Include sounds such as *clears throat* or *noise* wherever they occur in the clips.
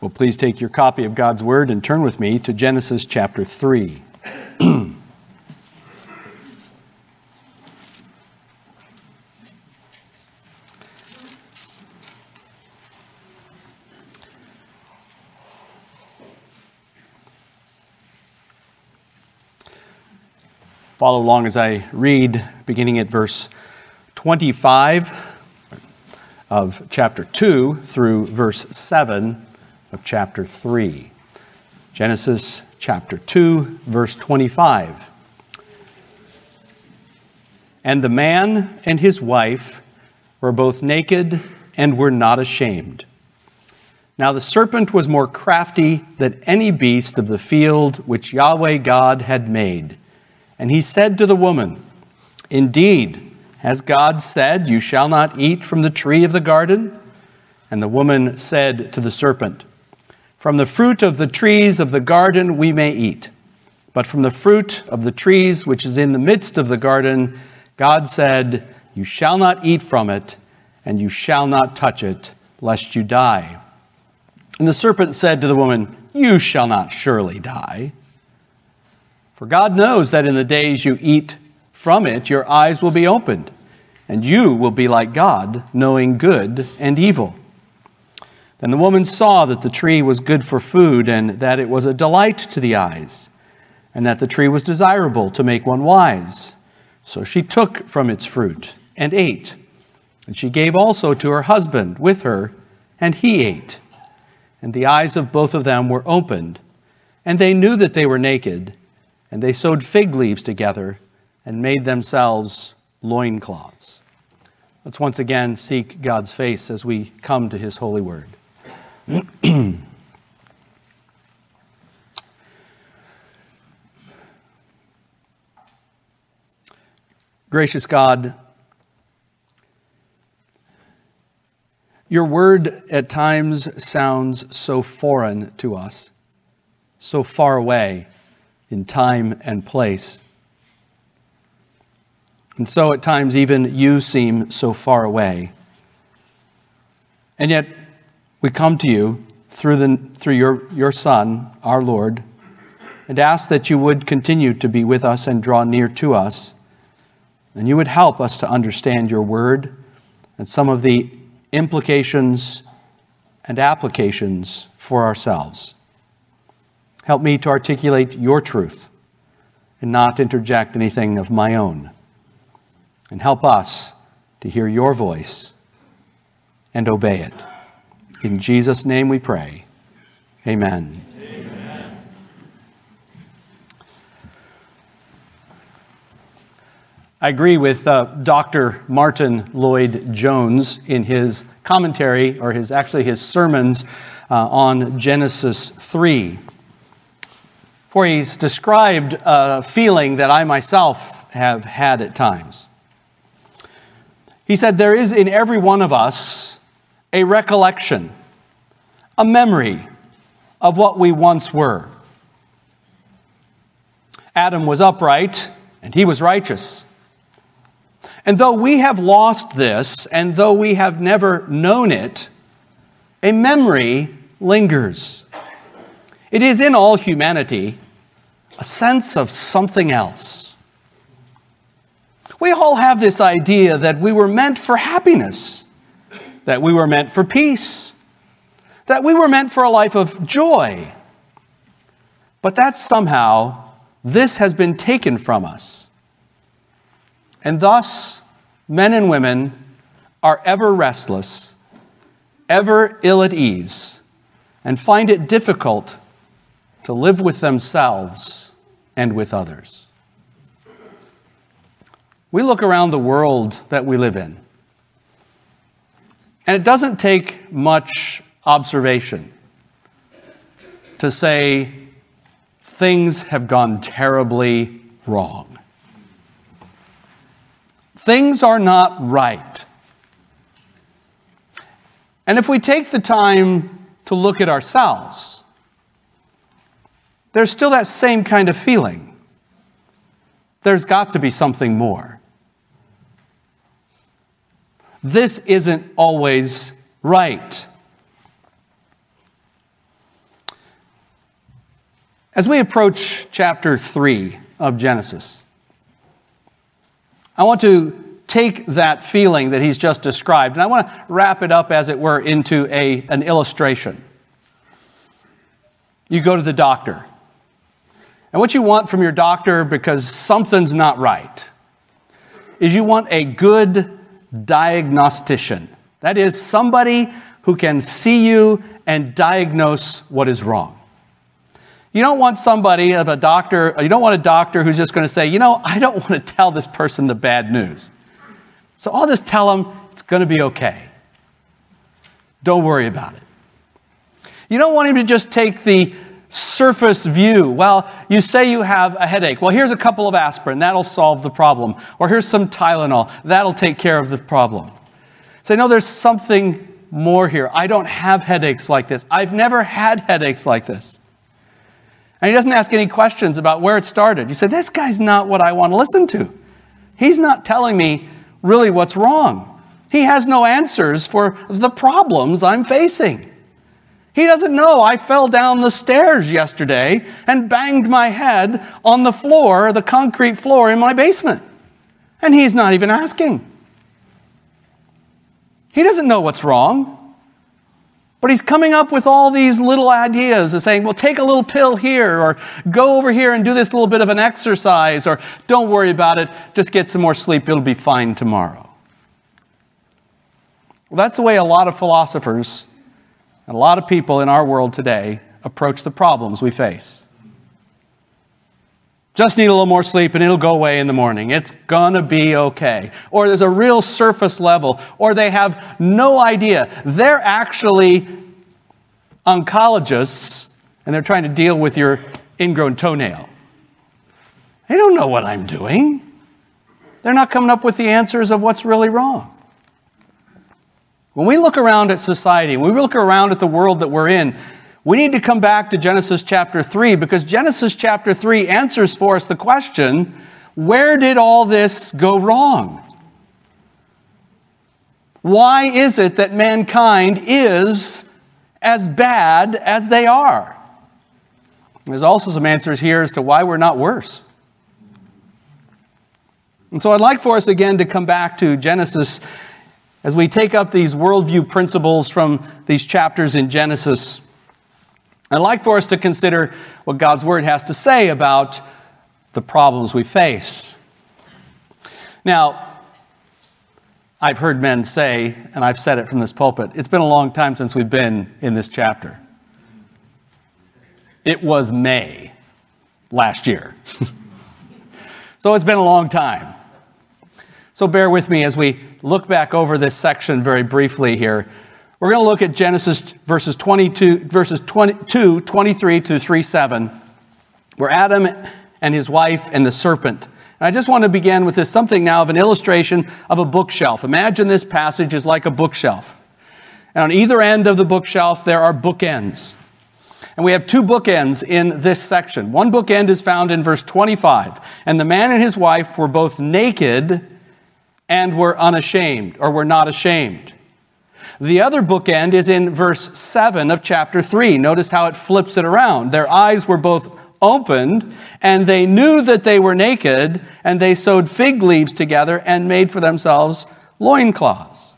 Well, please take your copy of God's Word and turn with me to Genesis chapter 3. *clears throat* Follow along as I read, beginning at verse 25 of chapter 2 through verse 7 of chapter 3. Genesis chapter 2, verse 25. And the man and his wife were both naked and were not ashamed. Now the serpent was more crafty than any beast of the field which Yahweh God had made. And he said to the woman, Indeed, has God said, You shall not eat from the tree of the garden? And the woman said to the serpent, From the fruit of the trees of the garden we may eat, but from the fruit of the trees which is in the midst of the garden, God said, You shall not eat from it, and you shall not touch it, lest you die. And the serpent said to the woman, You shall not surely die. For God knows that in the days you eat from it, your eyes will be opened, and you will be like God, knowing good and evil. Then the woman saw that the tree was good for food, and that it was a delight to the eyes, and that the tree was desirable to make one wise. So she took from its fruit and ate. And she gave also to her husband with her, and he ate. And the eyes of both of them were opened, and they knew that they were naked and they sewed fig leaves together and made themselves loincloths. Let's once again seek God's face as we come to his holy word. *clears throat* Gracious God, your word at times sounds so foreign to us, so far away in time and place. And so at times, even you seem so far away. And yet, we come to you through, the, through your, your Son, our Lord, and ask that you would continue to be with us and draw near to us. And you would help us to understand your word and some of the implications and applications for ourselves. Help me to articulate your truth and not interject anything of my own. And help us to hear your voice and obey it. In Jesus' name we pray. Amen. Amen. I agree with uh, Dr. Martyn Lloyd-Jones in his commentary, or his actually his sermons uh, on Genesis 3 for he's described a feeling that I myself have had at times. He said, There is in every one of us a recollection, a memory of what we once were. Adam was upright and he was righteous. And though we have lost this, and though we have never known it, a memory lingers. It is in all humanity a sense of something else. We all have this idea that we were meant for happiness, that we were meant for peace, that we were meant for a life of joy. But that somehow, this has been taken from us. And thus, men and women are ever restless, ever ill at ease, and find it difficult to live with themselves and with others. We look around the world that we live in, and it doesn't take much observation to say things have gone terribly wrong. Things are not right. And if we take the time to look at ourselves, there's still that same kind of feeling. There's got to be something more. This isn't always right. As we approach chapter 3 of Genesis, I want to take that feeling that he's just described and I want to wrap it up, as it were, into a, an illustration. You go to the doctor. And what you want from your doctor, because something's not right, is you want a good diagnostician. That is, somebody who can see you and diagnose what is wrong. You don't want somebody of a doctor, you don't want a doctor who's just going to say, you know, I don't want to tell this person the bad news. So I'll just tell them it's going to be okay. Don't worry about it. You don't want him to just take the surface view. Well, you say you have a headache. Well, here's a couple of aspirin. That'll solve the problem. Or here's some Tylenol. That'll take care of the problem. Say, no, there's something more here. I don't have headaches like this. I've never had headaches like this. And he doesn't ask any questions about where it started. You say, this guy's not what I want to listen to. He's not telling me really what's wrong. He has no answers for the problems I'm facing. He doesn't know I fell down the stairs yesterday and banged my head on the floor, the concrete floor in my basement. And he's not even asking. He doesn't know what's wrong. But he's coming up with all these little ideas of saying, well, take a little pill here, or go over here and do this little bit of an exercise, or don't worry about it, just get some more sleep, it'll be fine tomorrow. Well, that's the way a lot of philosophers and a lot of people in our world today approach the problems we face. Just need a little more sleep and it'll go away in the morning. It's gonna be okay. Or there's a real surface level, or they have no idea. They're actually oncologists and they're trying to deal with your ingrown toenail. They don't know what I'm doing. They're not coming up with the answers of what's really wrong. When we look around at society, when we look around at the world that we're in, we need to come back to Genesis chapter 3 because Genesis chapter 3 answers for us the question where did all this go wrong? Why is it that mankind is as bad as they are? There's also some answers here as to why we're not worse. And so I'd like for us again to come back to Genesis as we take up these worldview principles from these chapters in Genesis. I'd like for us to consider what God's Word has to say about the problems we face. Now, I've heard men say, and I've said it from this pulpit, it's been a long time since we've been in this chapter. It was May last year. *laughs* so it's been a long time. So bear with me as we look back over this section very briefly here. We're going to look at Genesis verses 22, verses 22, 23 to 3 7, where Adam and his wife and the serpent. And I just want to begin with this something now of an illustration of a bookshelf. Imagine this passage is like a bookshelf. And on either end of the bookshelf, there are bookends. And we have two bookends in this section. One bookend is found in verse 25. And the man and his wife were both naked and were unashamed, or were not ashamed. The other bookend is in verse 7 of chapter 3. Notice how it flips it around. Their eyes were both opened, and they knew that they were naked, and they sewed fig leaves together and made for themselves loincloths.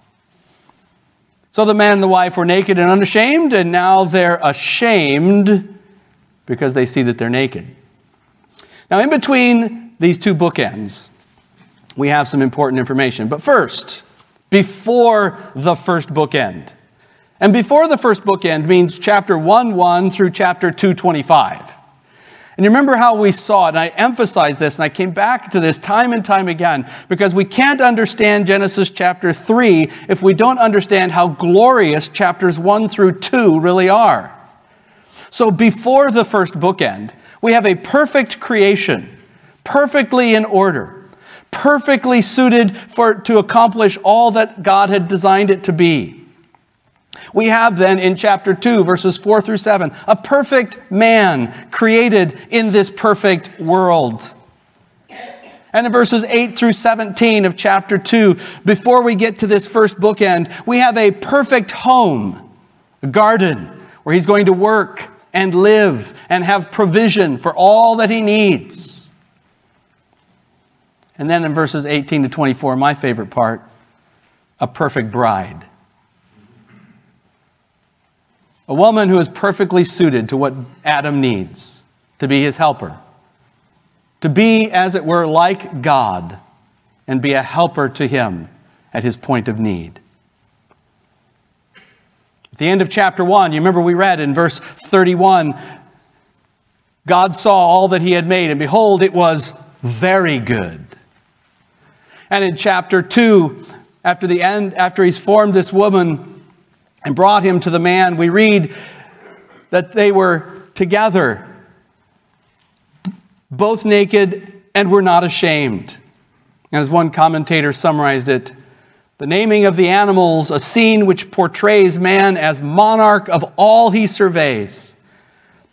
So the man and the wife were naked and unashamed, and now they're ashamed because they see that they're naked. Now, in between these two bookends, we have some important information. But first, before the first bookend. And before the first bookend means chapter 1 1 through chapter 225. And you remember how we saw it, and I emphasized this, and I came back to this time and time again, because we can't understand Genesis chapter 3 if we don't understand how glorious chapters 1 through 2 really are. So before the first bookend, we have a perfect creation, perfectly in order perfectly suited for, to accomplish all that God had designed it to be. We have then in chapter 2, verses 4 through 7, a perfect man created in this perfect world. And in verses 8 through 17 of chapter 2, before we get to this first bookend, we have a perfect home, a garden, where he's going to work and live and have provision for all that he needs. And then in verses 18 to 24, my favorite part, a perfect bride. A woman who is perfectly suited to what Adam needs to be his helper, to be, as it were, like God and be a helper to him at his point of need. At the end of chapter 1, you remember we read in verse 31 God saw all that he had made, and behold, it was very good. And in chapter 2, after the end, after he's formed this woman and brought him to the man, we read that they were together, both naked, and were not ashamed. And as one commentator summarized it, the naming of the animals, a scene which portrays man as monarch of all he surveys,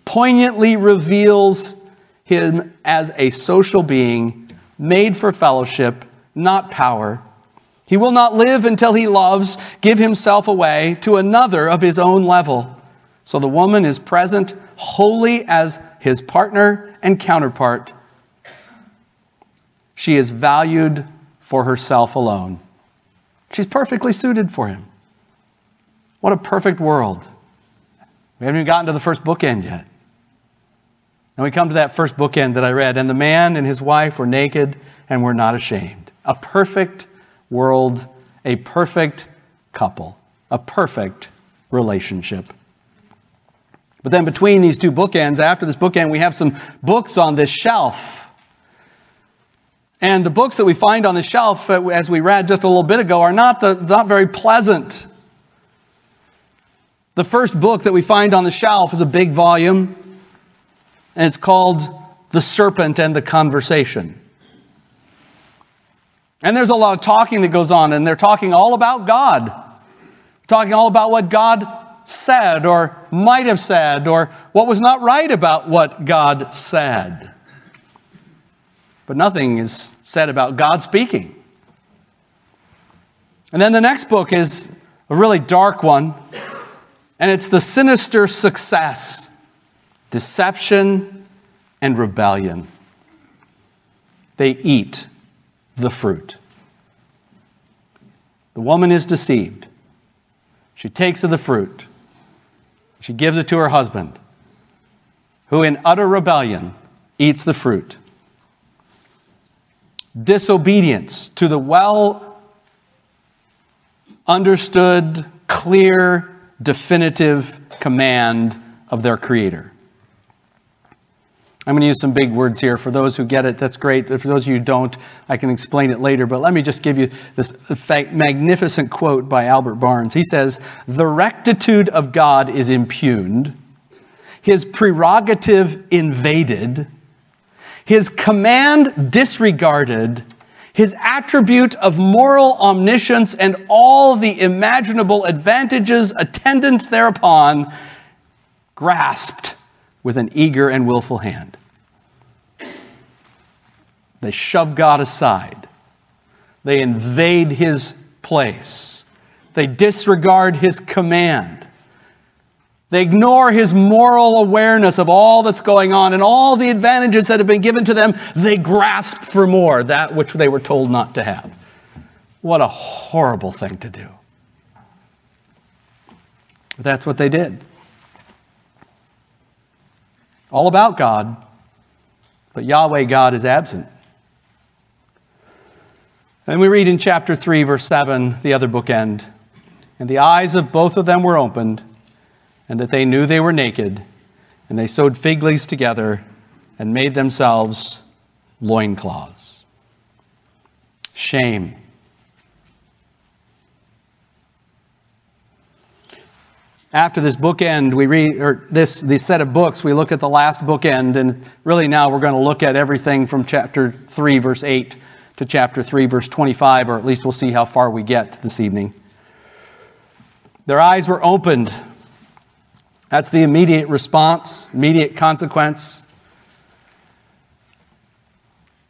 poignantly reveals him as a social being made for fellowship, not power. He will not live until he loves, give himself away to another of his own level. So the woman is present wholly as his partner and counterpart. She is valued for herself alone. She's perfectly suited for him. What a perfect world. We haven't even gotten to the first bookend yet. And we come to that first bookend that I read. And the man and his wife were naked and were not ashamed. A perfect world, a perfect couple, a perfect relationship. But then between these two bookends, after this bookend, we have some books on this shelf. And the books that we find on the shelf, uh, as we read just a little bit ago, are not, the, not very pleasant. The first book that we find on the shelf is a big volume, and it's called The Serpent and the Conversation. And there's a lot of talking that goes on, and they're talking all about God, talking all about what God said or might have said, or what was not right about what God said but nothing is said about God speaking. And then the next book is a really dark one, and it's the sinister success, deception, and rebellion. They eat the fruit. The woman is deceived. She takes of the fruit. She gives it to her husband, who in utter rebellion eats the fruit disobedience to the well understood, clear, definitive command of their Creator. I'm going to use some big words here. For those who get it, that's great. For those of you who don't, I can explain it later. But let me just give you this magnificent quote by Albert Barnes. He says, The rectitude of God is impugned, his prerogative invaded his command disregarded, his attribute of moral omniscience and all the imaginable advantages attendant thereupon grasped with an eager and willful hand. They shove God aside. They invade his place. They disregard his command. They ignore his moral awareness of all that's going on and all the advantages that have been given to them. They grasp for more, that which they were told not to have. What a horrible thing to do. But that's what they did. All about God, but Yahweh God is absent. And we read in chapter 3, verse 7, the other bookend, and the eyes of both of them were opened and that they knew they were naked, and they sewed fig leaves together and made themselves loincloths. Shame. After this bookend, we read, or this, this set of books, we look at the last bookend, and really now we're going to look at everything from chapter 3, verse 8 to chapter 3, verse 25, or at least we'll see how far we get this evening. Their eyes were opened that's the immediate response, immediate consequence.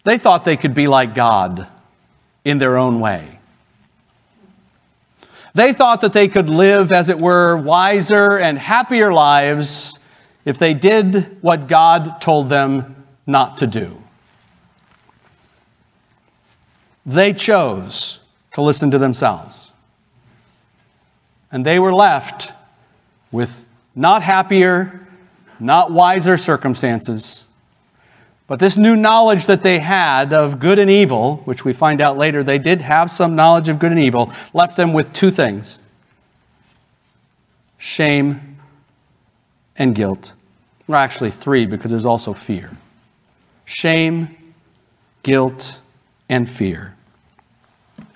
They thought they could be like God in their own way. They thought that they could live, as it were, wiser and happier lives if they did what God told them not to do. They chose to listen to themselves. And they were left with not happier, not wiser circumstances, but this new knowledge that they had of good and evil, which we find out later they did have some knowledge of good and evil, left them with two things shame and guilt. Well, actually, three, because there's also fear shame, guilt, and fear.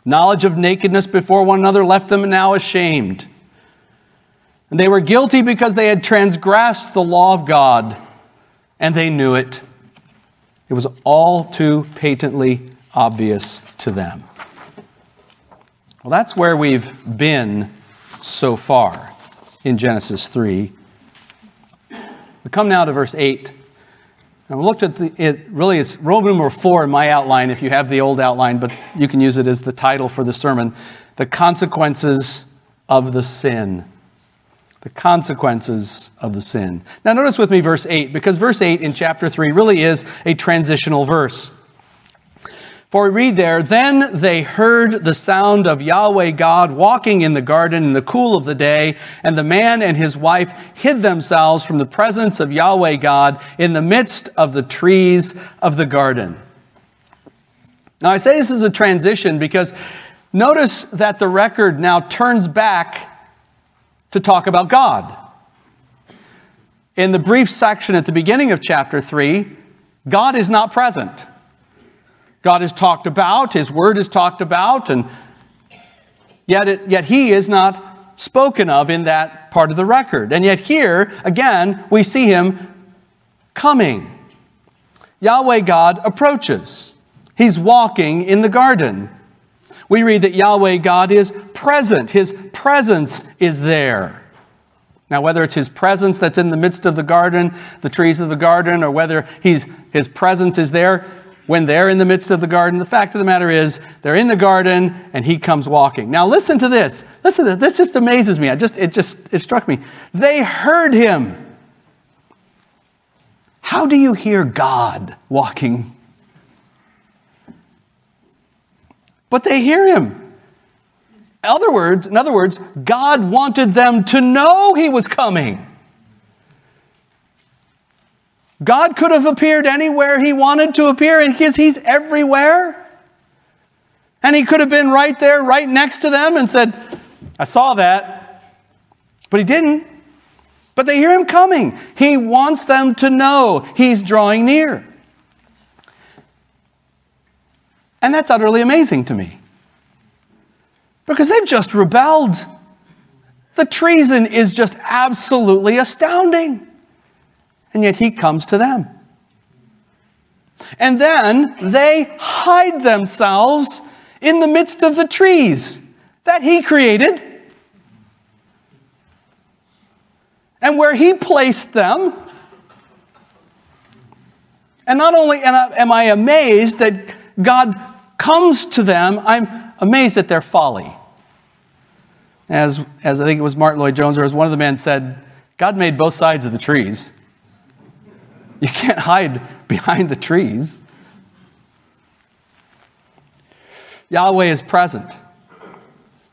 Knowledge of nakedness before one another left them now ashamed. And they were guilty because they had transgressed the law of God, and they knew it. It was all too patently obvious to them. Well, that's where we've been so far in Genesis 3. We come now to verse 8. And we looked at the, it really is Roman number 4 in my outline, if you have the old outline, but you can use it as the title for the sermon The Consequences of the Sin. The consequences of the sin. Now, notice with me verse 8, because verse 8 in chapter 3 really is a transitional verse. For we read there, Then they heard the sound of Yahweh God walking in the garden in the cool of the day, and the man and his wife hid themselves from the presence of Yahweh God in the midst of the trees of the garden. Now, I say this is a transition because notice that the record now turns back to talk about God. In the brief section at the beginning of chapter 3, God is not present. God is talked about, His Word is talked about, and yet, it, yet He is not spoken of in that part of the record. And yet, here, again, we see Him coming. Yahweh God approaches. He's walking in the garden. We read that Yahweh God is present, His presence is there. Now, whether it's his presence that's in the midst of the garden, the trees of the garden, or whether his presence is there, when they're in the midst of the garden. The fact of the matter is, they're in the garden and he comes walking. Now listen to this. Listen to this. This just amazes me. I just it just it struck me. They heard him. How do you hear God walking? But they hear him. In other words, in other words, God wanted them to know he was coming. God could have appeared anywhere he wanted to appear, and because he's everywhere. And he could have been right there, right next to them, and said, I saw that. But he didn't. But they hear him coming. He wants them to know he's drawing near. And that's utterly amazing to me. Because they've just rebelled. The treason is just absolutely astounding and yet he comes to them. And then they hide themselves in the midst of the trees that he created. And where he placed them. And not only am I amazed that God comes to them, I'm amazed at their folly. As, as I think it was Martyn Lloyd-Jones, or as one of the men said, God made both sides of the trees. You can't hide behind the trees. Yahweh is present.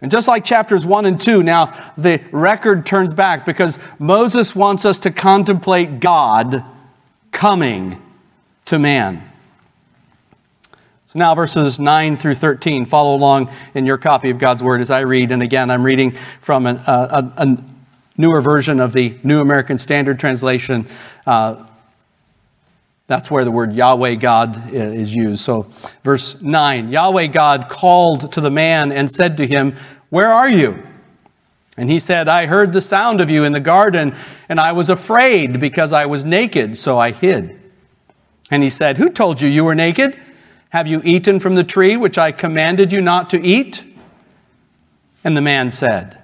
And just like chapters 1 and 2, now the record turns back because Moses wants us to contemplate God coming to man. So now, verses 9 through 13, follow along in your copy of God's Word as I read. And again, I'm reading from an, uh, a, a, newer version of the New American Standard Translation. Uh, that's where the word Yahweh God is used. So, verse 9 Yahweh God called to the man and said to him, Where are you? And he said, I heard the sound of you in the garden, and I was afraid because I was naked, so I hid. And he said, Who told you you were naked? Have you eaten from the tree which I commanded you not to eat? And the man said,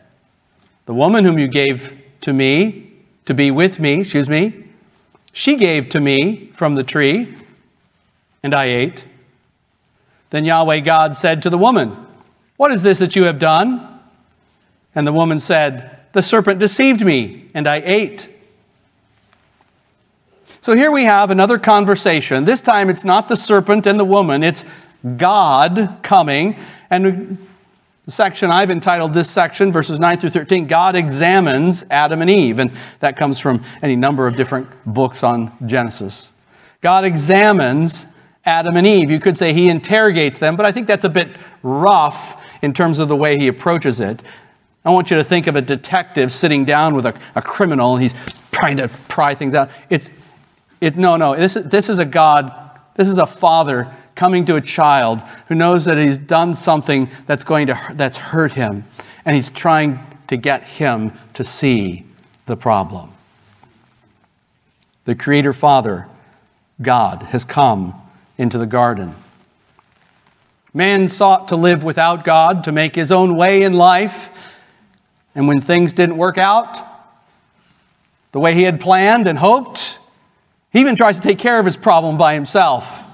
The woman whom you gave to me, to be with me, excuse me, she gave to me from the tree, and I ate. Then Yahweh God said to the woman, What is this that you have done? And the woman said, The serpent deceived me, and I ate. So here we have another conversation. This time it's not the serpent and the woman, it's God coming. And the section I've entitled this section, verses 9 through 13, God examines Adam and Eve. And that comes from any number of different books on Genesis. God examines Adam and Eve. You could say he interrogates them, but I think that's a bit rough in terms of the way he approaches it. I want you to think of a detective sitting down with a, a criminal and he's trying to pry things out. It's it, no, no. This, is, this is a God, this is a father coming to a child who knows that he's done something that's going to that's hurt him, and he's trying to get him to see the problem. The Creator Father, God, has come into the garden. Man sought to live without God, to make his own way in life, and when things didn't work out the way he had planned and hoped, he even tries to take care of his problem by himself.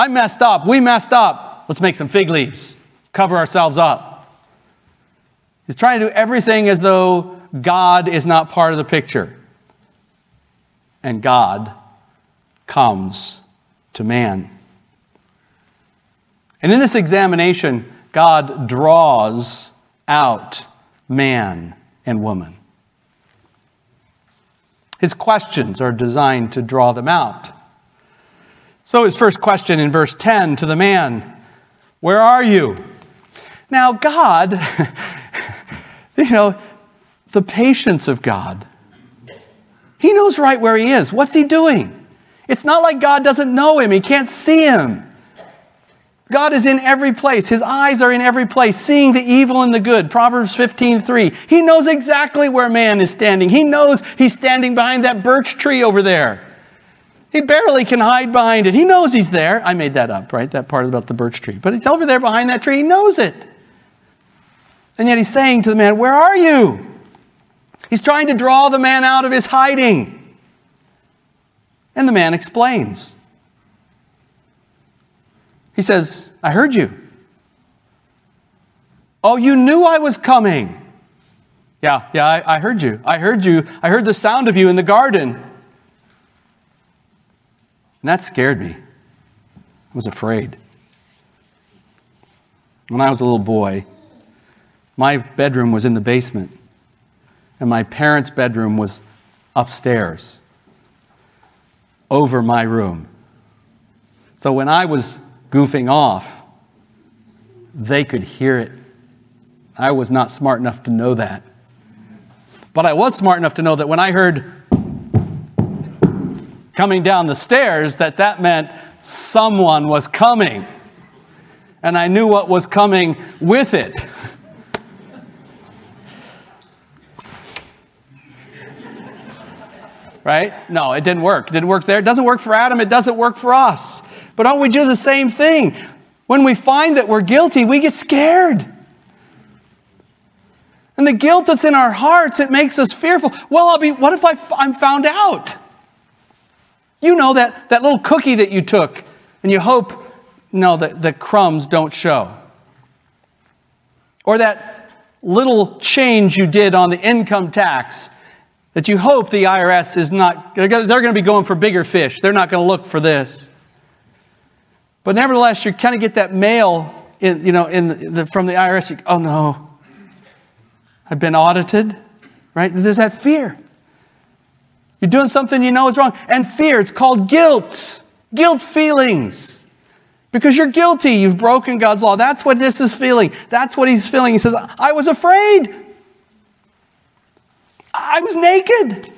I messed up. We messed up. Let's make some fig leaves, cover ourselves up. He's trying to do everything as though God is not part of the picture. And God comes to man. And in this examination, God draws out man and woman. His questions are designed to draw them out. So, his first question in verse 10 to the man, Where are you? Now, God, *laughs* you know, the patience of God, He knows right where He is. What's He doing? It's not like God doesn't know Him, He can't see Him. God is in every place. His eyes are in every place, seeing the evil and the good. Proverbs 15:3. He knows exactly where man is standing. He knows he's standing behind that birch tree over there. He barely can hide behind it. He knows he's there. I made that up, right? That part about the birch tree. But he's over there behind that tree. He knows it. And yet he's saying to the man, Where are you? He's trying to draw the man out of his hiding. And the man explains. He says, I heard you. Oh, you knew I was coming. Yeah, yeah, I, I, heard you. I heard you. I heard the sound of you in the garden. And that scared me. I was afraid. When I was a little boy, my bedroom was in the basement, and my parents' bedroom was upstairs over my room. So when I was goofing off, they could hear it. I was not smart enough to know that. But I was smart enough to know that when I heard coming down the stairs that that meant someone was coming. And I knew what was coming with it. right? No, it didn't work. It didn't work there. It doesn't work for Adam. It doesn't work for us. But don't we do the same thing? When we find that we're guilty, we get scared. And the guilt that's in our hearts, it makes us fearful. Well, I'll be, what if I, I'm found out? You know that, that little cookie that you took, and you hope, no, that the crumbs don't show. Or that little change you did on the income tax that you hope the IRS is not, they're going to be going for bigger fish. They're not going to look for this. But nevertheless, you kind of get that mail in, you know, in the, from the IRS. You, oh no, I've been audited, right? There's that fear. You're doing something you know is wrong. And fear, it's called guilt, guilt feelings. Because you're guilty, you've broken God's law. That's what this is feeling. That's what he's feeling. He says, I was afraid. I was naked.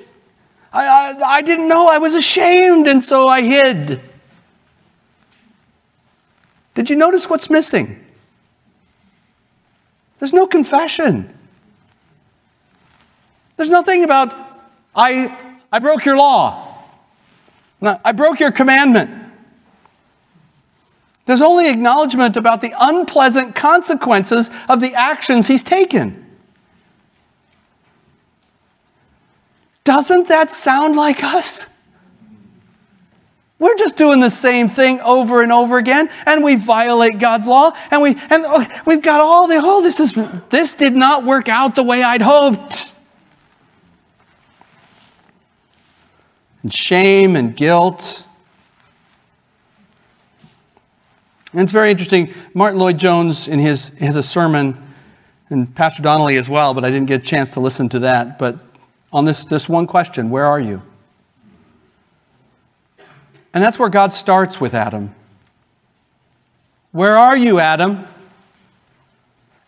I, I, I didn't know. I was ashamed, and so I hid. Did you notice what's missing? There's no confession. There's nothing about, I, I broke your law. I broke your commandment. There's only acknowledgement about the unpleasant consequences of the actions he's taken. Doesn't that sound like us? We're just doing the same thing over and over again, and we violate God's law, and we and oh, we've got all the oh this is this did not work out the way I'd hoped. And shame and guilt. And it's very interesting. Martyn Lloyd-Jones, in his, has a sermon, and Pastor Donnelly as well, but I didn't get a chance to listen to that. But on this, this one question, where are you? And that's where God starts with Adam. Where are you, Adam?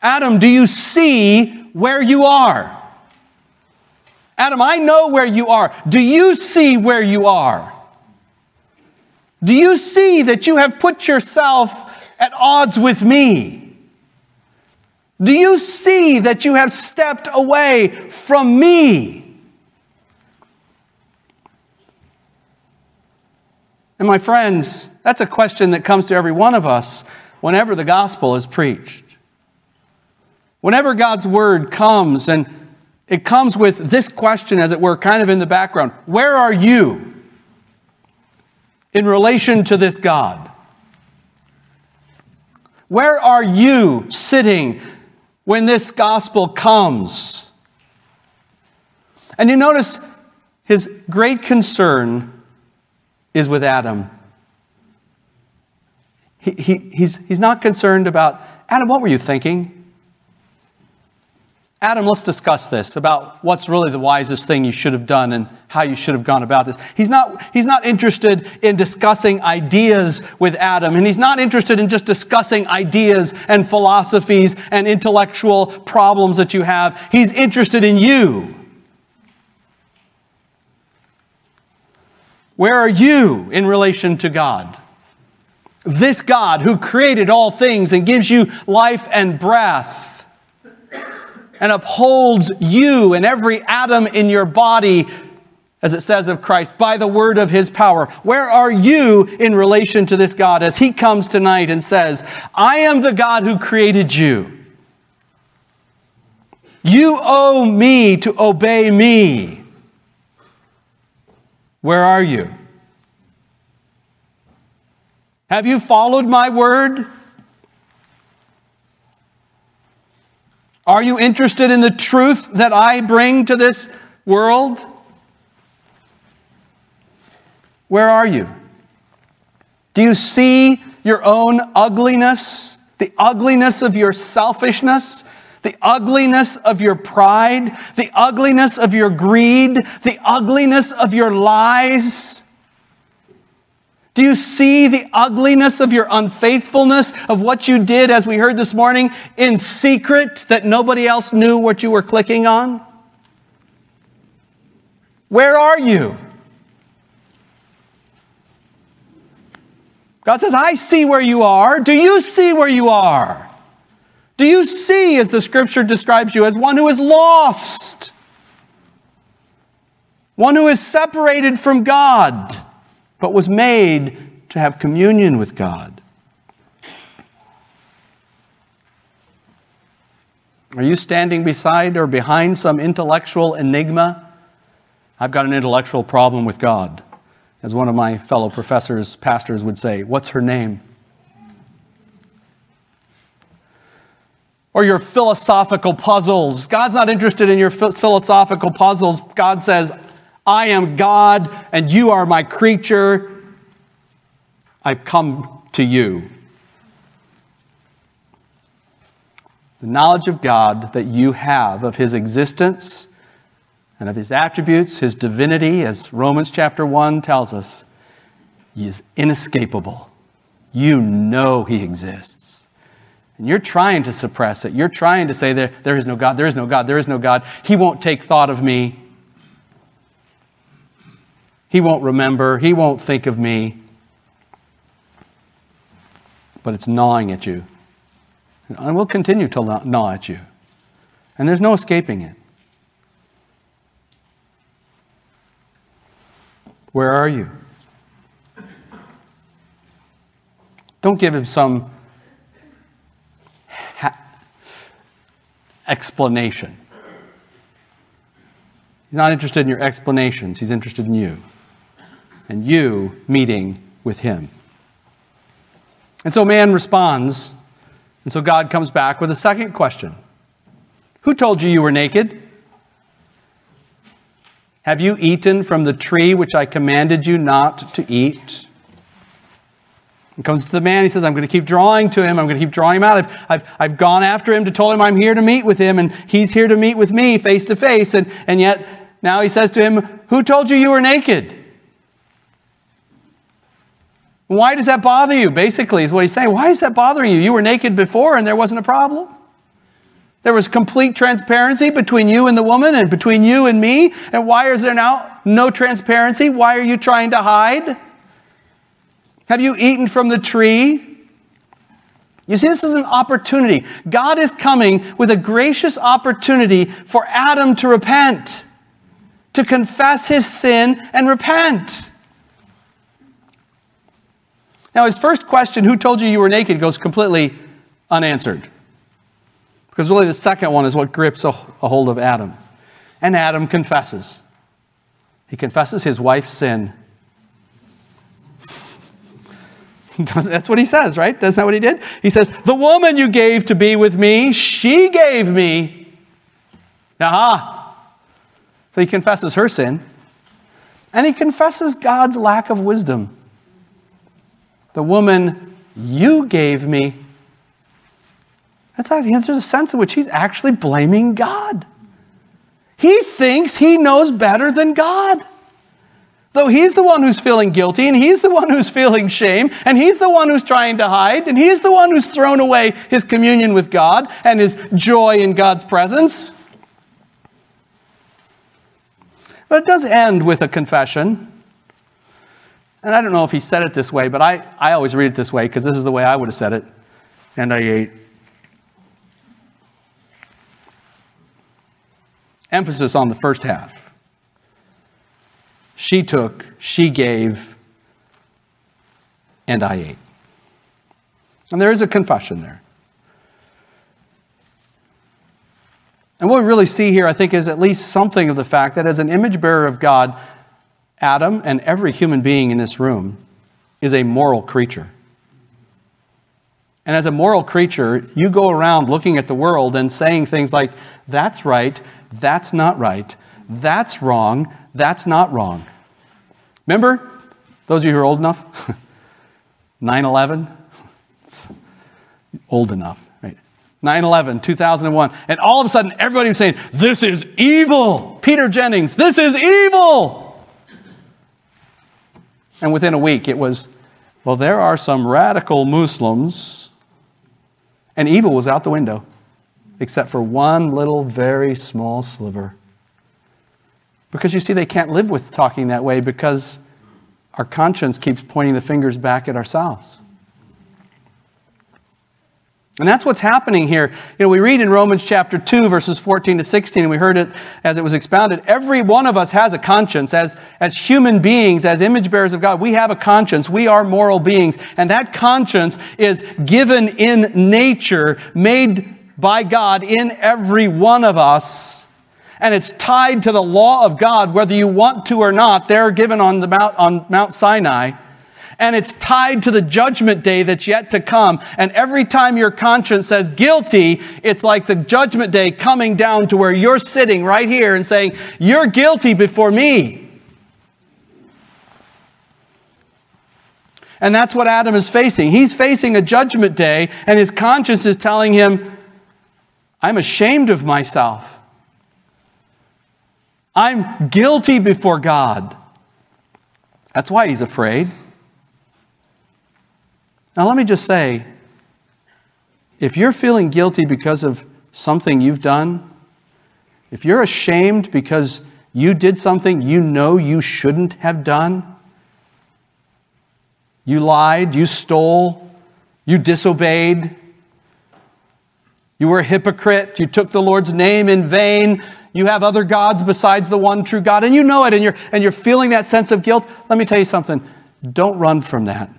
Adam, do you see where you are? Adam, I know where you are. Do you see where you are? Do you see that you have put yourself at odds with me? Do you see that you have stepped away from me? And my friends, that's a question that comes to every one of us whenever the gospel is preached. Whenever God's word comes, and it comes with this question, as it were, kind of in the background Where are you in relation to this God? Where are you sitting when this gospel comes? And you notice his great concern is with Adam. He, he, he's, he's not concerned about, Adam, what were you thinking? Adam, let's discuss this about what's really the wisest thing you should have done and how you should have gone about this. He's not, he's not interested in discussing ideas with Adam, and he's not interested in just discussing ideas and philosophies and intellectual problems that you have. He's interested in you. Where are you in relation to God? This God who created all things and gives you life and breath and upholds you and every atom in your body, as it says of Christ, by the word of his power. Where are you in relation to this God as he comes tonight and says, I am the God who created you? You owe me to obey me. Where are you? Have you followed my word? Are you interested in the truth that I bring to this world? Where are you? Do you see your own ugliness, the ugliness of your selfishness, the ugliness of your pride, the ugliness of your greed, the ugliness of your lies? Do you see the ugliness of your unfaithfulness, of what you did, as we heard this morning, in secret that nobody else knew what you were clicking on? Where are you? God says, I see where you are. Do you see where you are? Do you see, as the scripture describes you, as one who is lost? One who is separated from God, but was made to have communion with God. Are you standing beside or behind some intellectual enigma? I've got an intellectual problem with God. As one of my fellow professors, pastors would say, What's her name? or your philosophical puzzles. God's not interested in your philosophical puzzles. God says, I am God and you are my creature. I've come to you. The knowledge of God that you have of his existence and of his attributes, his divinity, as Romans chapter 1 tells us, is inescapable. You know he exists. And you're trying to suppress it. You're trying to say there, there is no God, there is no God, there is no God. He won't take thought of me. He won't remember. He won't think of me. But it's gnawing at you. And will continue to gnaw at you. And there's no escaping it. Where are you? Don't give him some explanation. He's not interested in your explanations, he's interested in you and you meeting with him. And so man responds, and so God comes back with a second question Who told you you were naked? Have you eaten from the tree which I commanded you not to eat? He comes to the man. He says, I'm going to keep drawing to him. I'm going to keep drawing him out. I've, I've, I've gone after him to tell him I'm here to meet with him, and he's here to meet with me face to face. And, and yet now he says to him, Who told you you were naked? Why does that bother you? Basically, is what he's saying. Why is that bothering you? You were naked before and there wasn't a problem. There was complete transparency between you and the woman and between you and me. And why is there now no transparency? Why are you trying to hide? Have you eaten from the tree? You see, this is an opportunity. God is coming with a gracious opportunity for Adam to repent, to confess his sin and repent. Now, his first question, who told you you were naked, goes completely unanswered. Because really, the second one is what grips a, hold of Adam. And Adam confesses. He confesses his wife's sin *laughs* That's what he says, right? Isn't that what he did? He says, The woman you gave to be with me, she gave me. Aha. So he confesses her sin. And he confesses God's lack of wisdom. The woman you gave me. That's how, there's a sense in which he's actually blaming God. He thinks he knows better than God. Though he's the one who's feeling guilty, and he's the one who's feeling shame, and he's the one who's trying to hide, and he's the one who's thrown away his communion with God and his joy in God's presence. But it does end with a confession. And I don't know if he said it this way, but I, I always read it this way because this is the way I would have said it. And I ate. Emphasis on the first half. She took, she gave, and I ate. And there is a confession there. And what we really see here, I think, is at least something of the fact that as an image bearer of God, Adam and every human being in this room is a moral creature. And as a moral creature, you go around looking at the world and saying things like, that's right, that's not right, that's wrong, that's not wrong. Remember, those of you who are old enough? *laughs* 9 11? *laughs* Old enough, right? 9 11, 2001. And all of a sudden, everybody was saying, This is evil. Peter Jennings, this is evil. And within a week, it was, Well, there are some radical Muslims. And evil was out the window, except for one little, very small sliver. Because you see, they can't live with talking that way because our conscience keeps pointing the fingers back at ourselves. And that's what's happening here. You know, we read in Romans chapter 2, verses 14 to 16, and we heard it as it was expounded. Every one of us has a conscience. As, as human beings, as image bearers of God, we have a conscience. We are moral beings. And that conscience is given in nature, made by God in every one of us and it's tied to the law of God, whether you want to or not. They're given on, the on Mount Sinai. And it's tied to the judgment day that's yet to come. And every time your conscience says guilty, it's like the judgment day coming down to where you're sitting right here and saying, You're guilty before me. And that's what Adam is facing. He's facing a judgment day, and his conscience is telling him, I'm ashamed of myself. I'm guilty before God. That's why he's afraid. Now, let me just say if you're feeling guilty because of something you've done, if you're ashamed because you did something you know you shouldn't have done, you lied, you stole, you disobeyed, you were a hypocrite, you took the Lord's name in vain, you have other gods besides the one true God, and you know it, and you're, and you're feeling that sense of guilt. Let me tell you something don't run from that.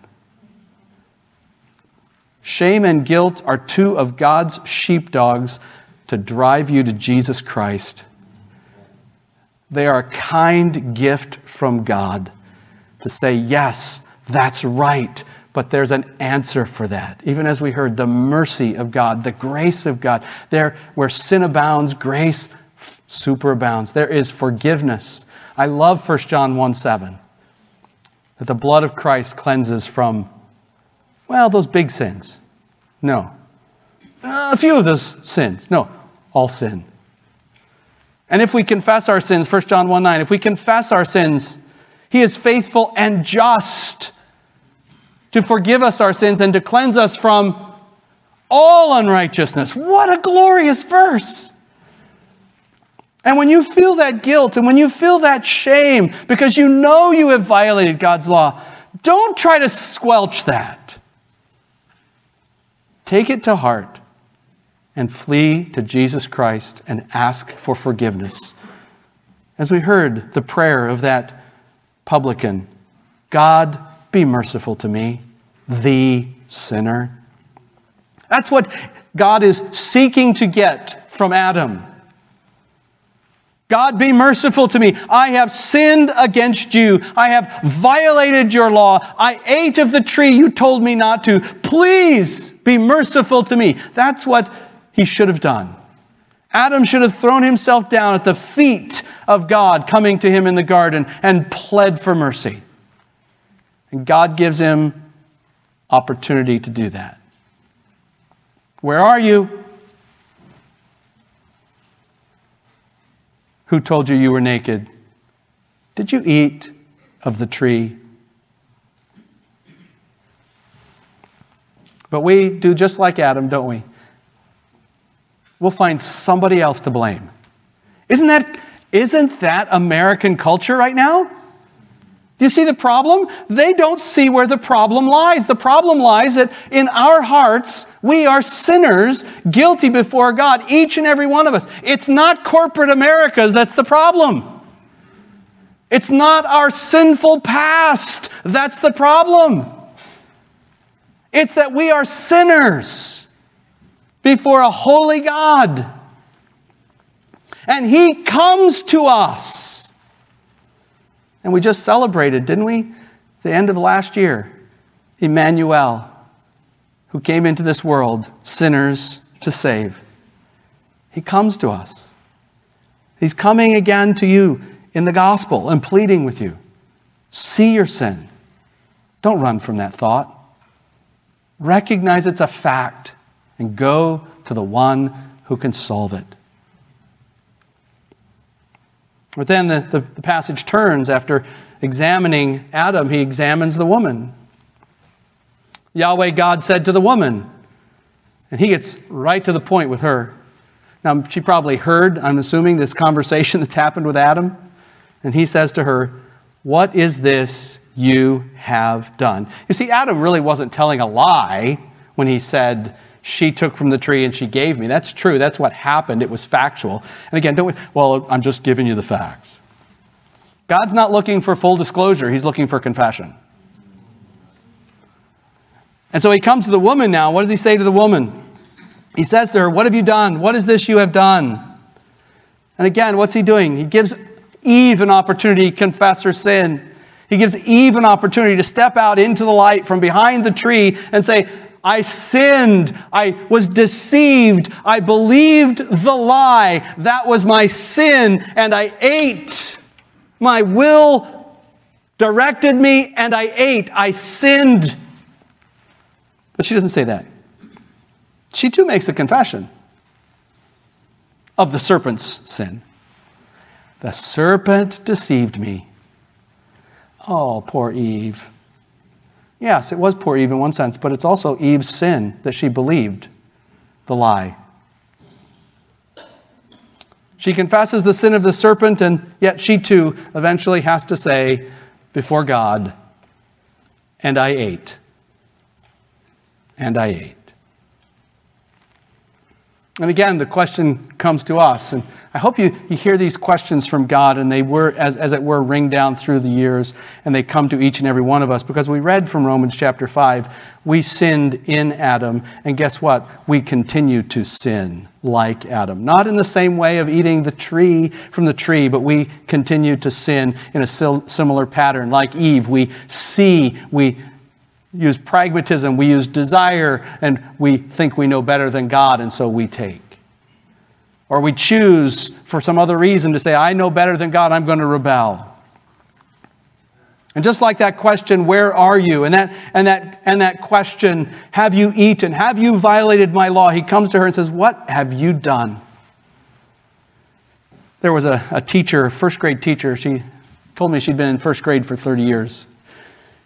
Shame and guilt are two of God's sheepdogs to drive you to Jesus Christ. They are a kind gift from God to say, yes, that's right, but there's an answer for that. Even as we heard, the mercy of God, the grace of God. There, where sin abounds, grace superabounds. There is forgiveness. I love 1 John 1 7. That the blood of Christ cleanses from, well, those big sins. No. Uh, a few of those sins. No, all sin. And if we confess our sins, 1 John 1 9, if we confess our sins, he is faithful and just to forgive us our sins and to cleanse us from all unrighteousness. What a glorious verse! And when you feel that guilt and when you feel that shame because you know you have violated God's law, don't try to squelch that. Take it to heart and flee to Jesus Christ and ask for forgiveness. As we heard the prayer of that publican God, be merciful to me, the sinner. That's what God is seeking to get from Adam. God, be merciful to me. I have sinned against you. I have violated your law. I ate of the tree you told me not to. Please be merciful to me. That's what he should have done. Adam should have thrown himself down at the feet of God coming to him in the garden and pled for mercy. And God gives him opportunity to do that. Where are you? Who told you you were naked? Did you eat of the tree? But we do just like Adam, don't we? We'll find somebody else to blame. Isn't that, isn't that American culture right now? Do you see the problem? They don't see where the problem lies. The problem lies that in our hearts, we are sinners, guilty before God, each and every one of us. It's not corporate America that's the problem. It's not our sinful past that's the problem. It's that we are sinners before a holy God. And He comes to us. And we just celebrated, didn't we? The end of last year, Emmanuel, who came into this world, sinners to save. He comes to us. He's coming again to you in the gospel and pleading with you. See your sin. Don't run from that thought. Recognize it's a fact and go to the one who can solve it. But then the, the, the, passage turns after examining Adam, he examines the woman. Yahweh God said to the woman, and he gets right to the point with her. Now, she probably heard, I'm assuming, this conversation *laughs* that's happened with Adam. And he says to her, What is this you have done? You see, Adam really wasn't telling a lie when he said, she took from the tree and she gave me. That's true. That's what happened. It was factual. And again, don't we, well, I'm just giving you the facts. God's not looking for full disclosure, He's looking for confession. And so he comes to the woman now. What does he say to the woman? He says to her, What have you done? What is this you have done? And again, what's he doing? He gives Eve an opportunity to confess her sin. He gives Eve an opportunity to step out into the light from behind the tree and say, I sinned. I was deceived. I believed the lie. That was my sin. And I ate. My will directed me and I ate. I sinned. But she doesn't say that. She too makes a confession of the serpent's sin. The serpent deceived me. Oh, poor Eve. Yes, it was poor Eve in one sense, but it's also Eve's sin that she believed the lie. She confesses the sin of the serpent, and yet she too eventually has to say before God, And I ate. And I ate. And again, the question comes to us. And I hope you, you hear these questions from God and they were, as, as it were, ring down through the years and they come to each and every one of us because we read from Romans chapter 5 we sinned in Adam. And guess what? We continue to sin like Adam. Not in the same way of eating the tree from the tree, but we continue to sin in a similar pattern. Like Eve, we see, we use pragmatism, we use desire, and we think we know better than God, and so we take. Or we choose for some other reason to say, I know better than God, I'm going to rebel. And just like that question, where are you? And that, and that, and that question, have you eaten? Have you violated my law? He comes to her and says, What have you done? There was a, a teacher, a first grade teacher. She told me she'd been in first grade for 30 years.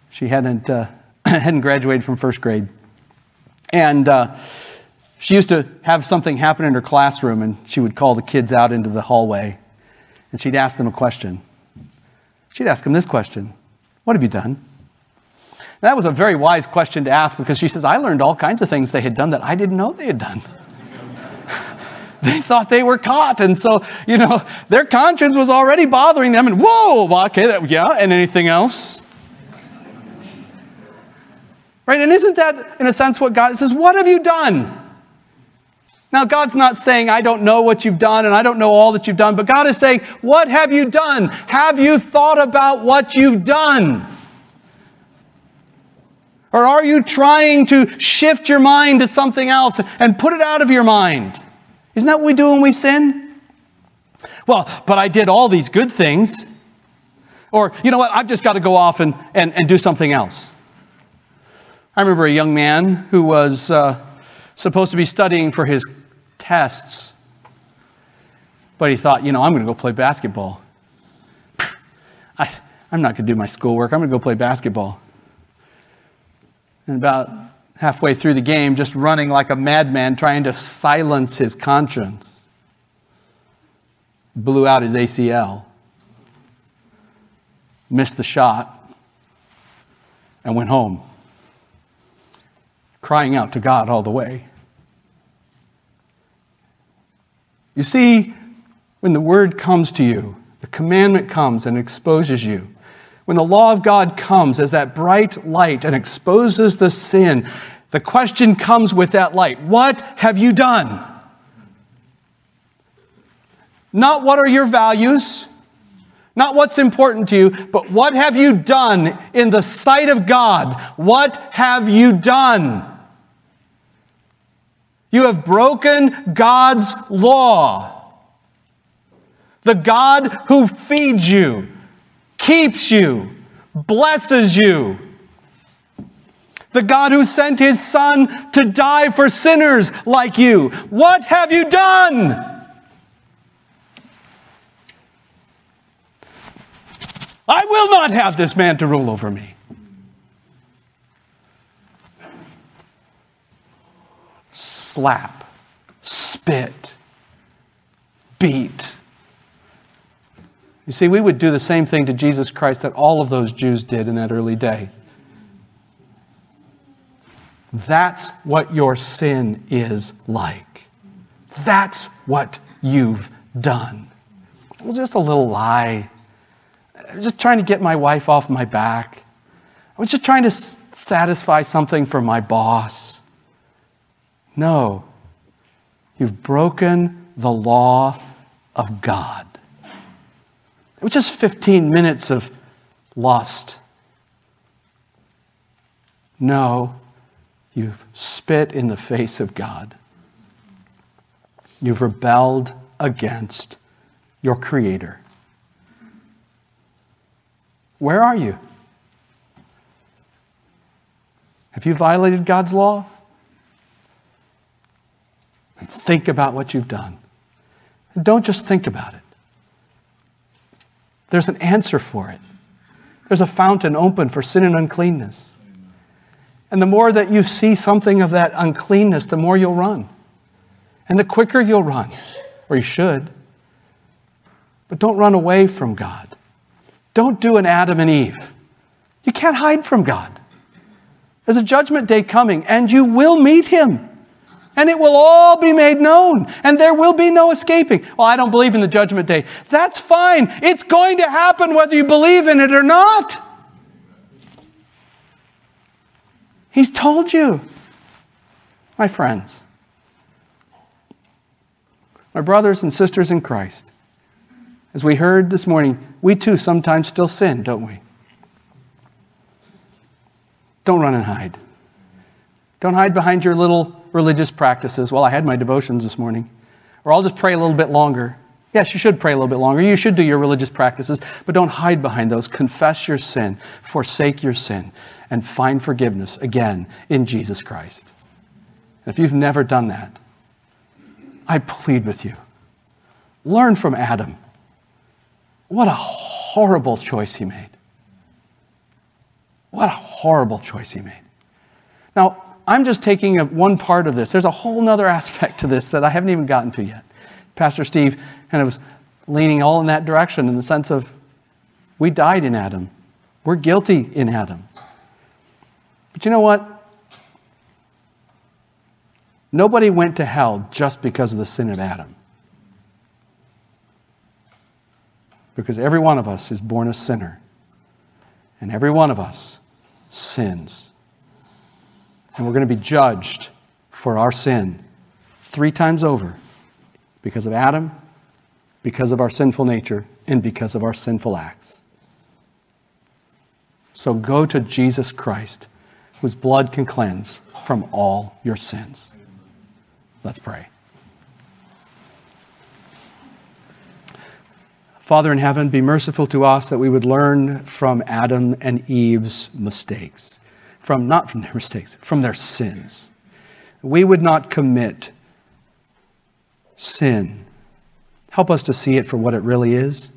She hadn't, uh, *clears throat* hadn't graduated from first grade. And uh, she used to have something happen in her classroom, and she would call the kids out into the hallway, and she'd ask them a question. She'd ask them this question What have you done? That was a very wise question to ask because she says, I learned all kinds of things they had done that I didn't know they had done. *laughs* they thought they were caught. And so, you know, their conscience was already bothering them. And whoa, okay, that, yeah, and anything else? Right? And isn't that, in a sense, what God says? What have you done? Now, God's not saying, I don't know what you've done and I don't know all that you've done, but God is saying, What have you done? Have you thought about what you've done? Or are you trying to shift your mind to something else and put it out of your mind? Isn't that what we do when we sin? Well, but I did all these good things. Or, you know what, I've just got to go off and, and, and do something else. I remember a young man who was uh, supposed to be studying for his tests, but he thought, you know, I'm going to go play basketball. I, I'm not going to do my schoolwork, I'm going to go play basketball. And about halfway through the game, just running like a madman, trying to silence his conscience, blew out his ACL, missed the shot, and went home crying out to God all the way. You see, when the word comes to you, the commandment comes and exposes you. When the law of God comes as that bright light and exposes the sin, the question comes with that light What have you done? Not what are your values, not what's important to you, but what have you done in the sight of God? What have you done? You have broken God's law. The God who feeds you, keeps you, blesses you. The God who sent his Son to die for sinners like you. What have you done? I will not have this man to rule over me. slap, spit, beat. You see, we would do the same thing to Jesus Christ that all of those Jews did in that early day. That's what your sin is like. That's what you've done. It was just a little lie. I was just trying to get my wife off my back. I was just trying to satisfy something for my boss. No. You've broken the law of God. It was just 15 minutes of lust. No, you've spit in the face of God. You've rebelled against your Creator. Where are you? Have you violated God's law? and think about what you've done. And don't just think about it. There's an answer for it. There's a fountain open for sin and uncleanness. And the more that you see something of that uncleanness, the more you'll run. And the quicker you'll run, or you should. But don't run away from God. Don't do an Adam and Eve. You can't hide from God. There's a judgment day coming, and you will meet him and it will all be made known, and there will be no escaping. Well, I don't believe in the judgment day. That's fine. It's going to happen whether you believe in it or not. He's told you, my friends, my brothers and sisters in Christ. As we heard this morning, we too sometimes still sin, don't we? Don't run and hide. Don't hide behind your little religious practices. Well, I had my devotions this morning. Or I'll just pray a little bit longer. Yes, you should pray a little bit longer. You should do your religious practices, but don't hide behind those. Confess your sin, forsake your sin, and find forgiveness again in Jesus Christ. And if you've never done that, I plead with you learn from Adam. What a horrible choice he made. What a horrible choice he made. Now, I'm just taking a, one part of this. There's a whole other *laughs* aspect to this that I haven't even gotten to yet. Pastor Steve kind of was leaning all in that direction in the sense of we died in Adam. We're guilty in Adam. But you know what? Nobody went to hell just because of the sin of Adam. Because every one of us is born a sinner. And every one of us sins. And we're going to be judged for our sin three times over because of Adam, because of our sinful nature, and because of our sinful acts. So go to Jesus Christ, whose blood can cleanse from all your sins. Let's pray. Father in heaven, be merciful to us that we would learn from Adam and Eve's mistakes, from not from their *laughs* mistakes, from their sins. We would not commit sin. Help us to see it for what it really is.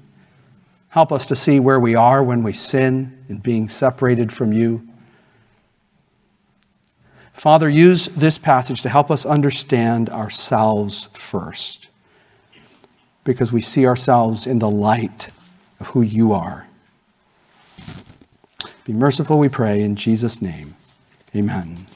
Help us to see where we are when we sin in being separated from you. Father, use this passage to help us understand ourselves first because we see ourselves in the light of who you are. Be merciful, we pray, in Jesus' name. Amen.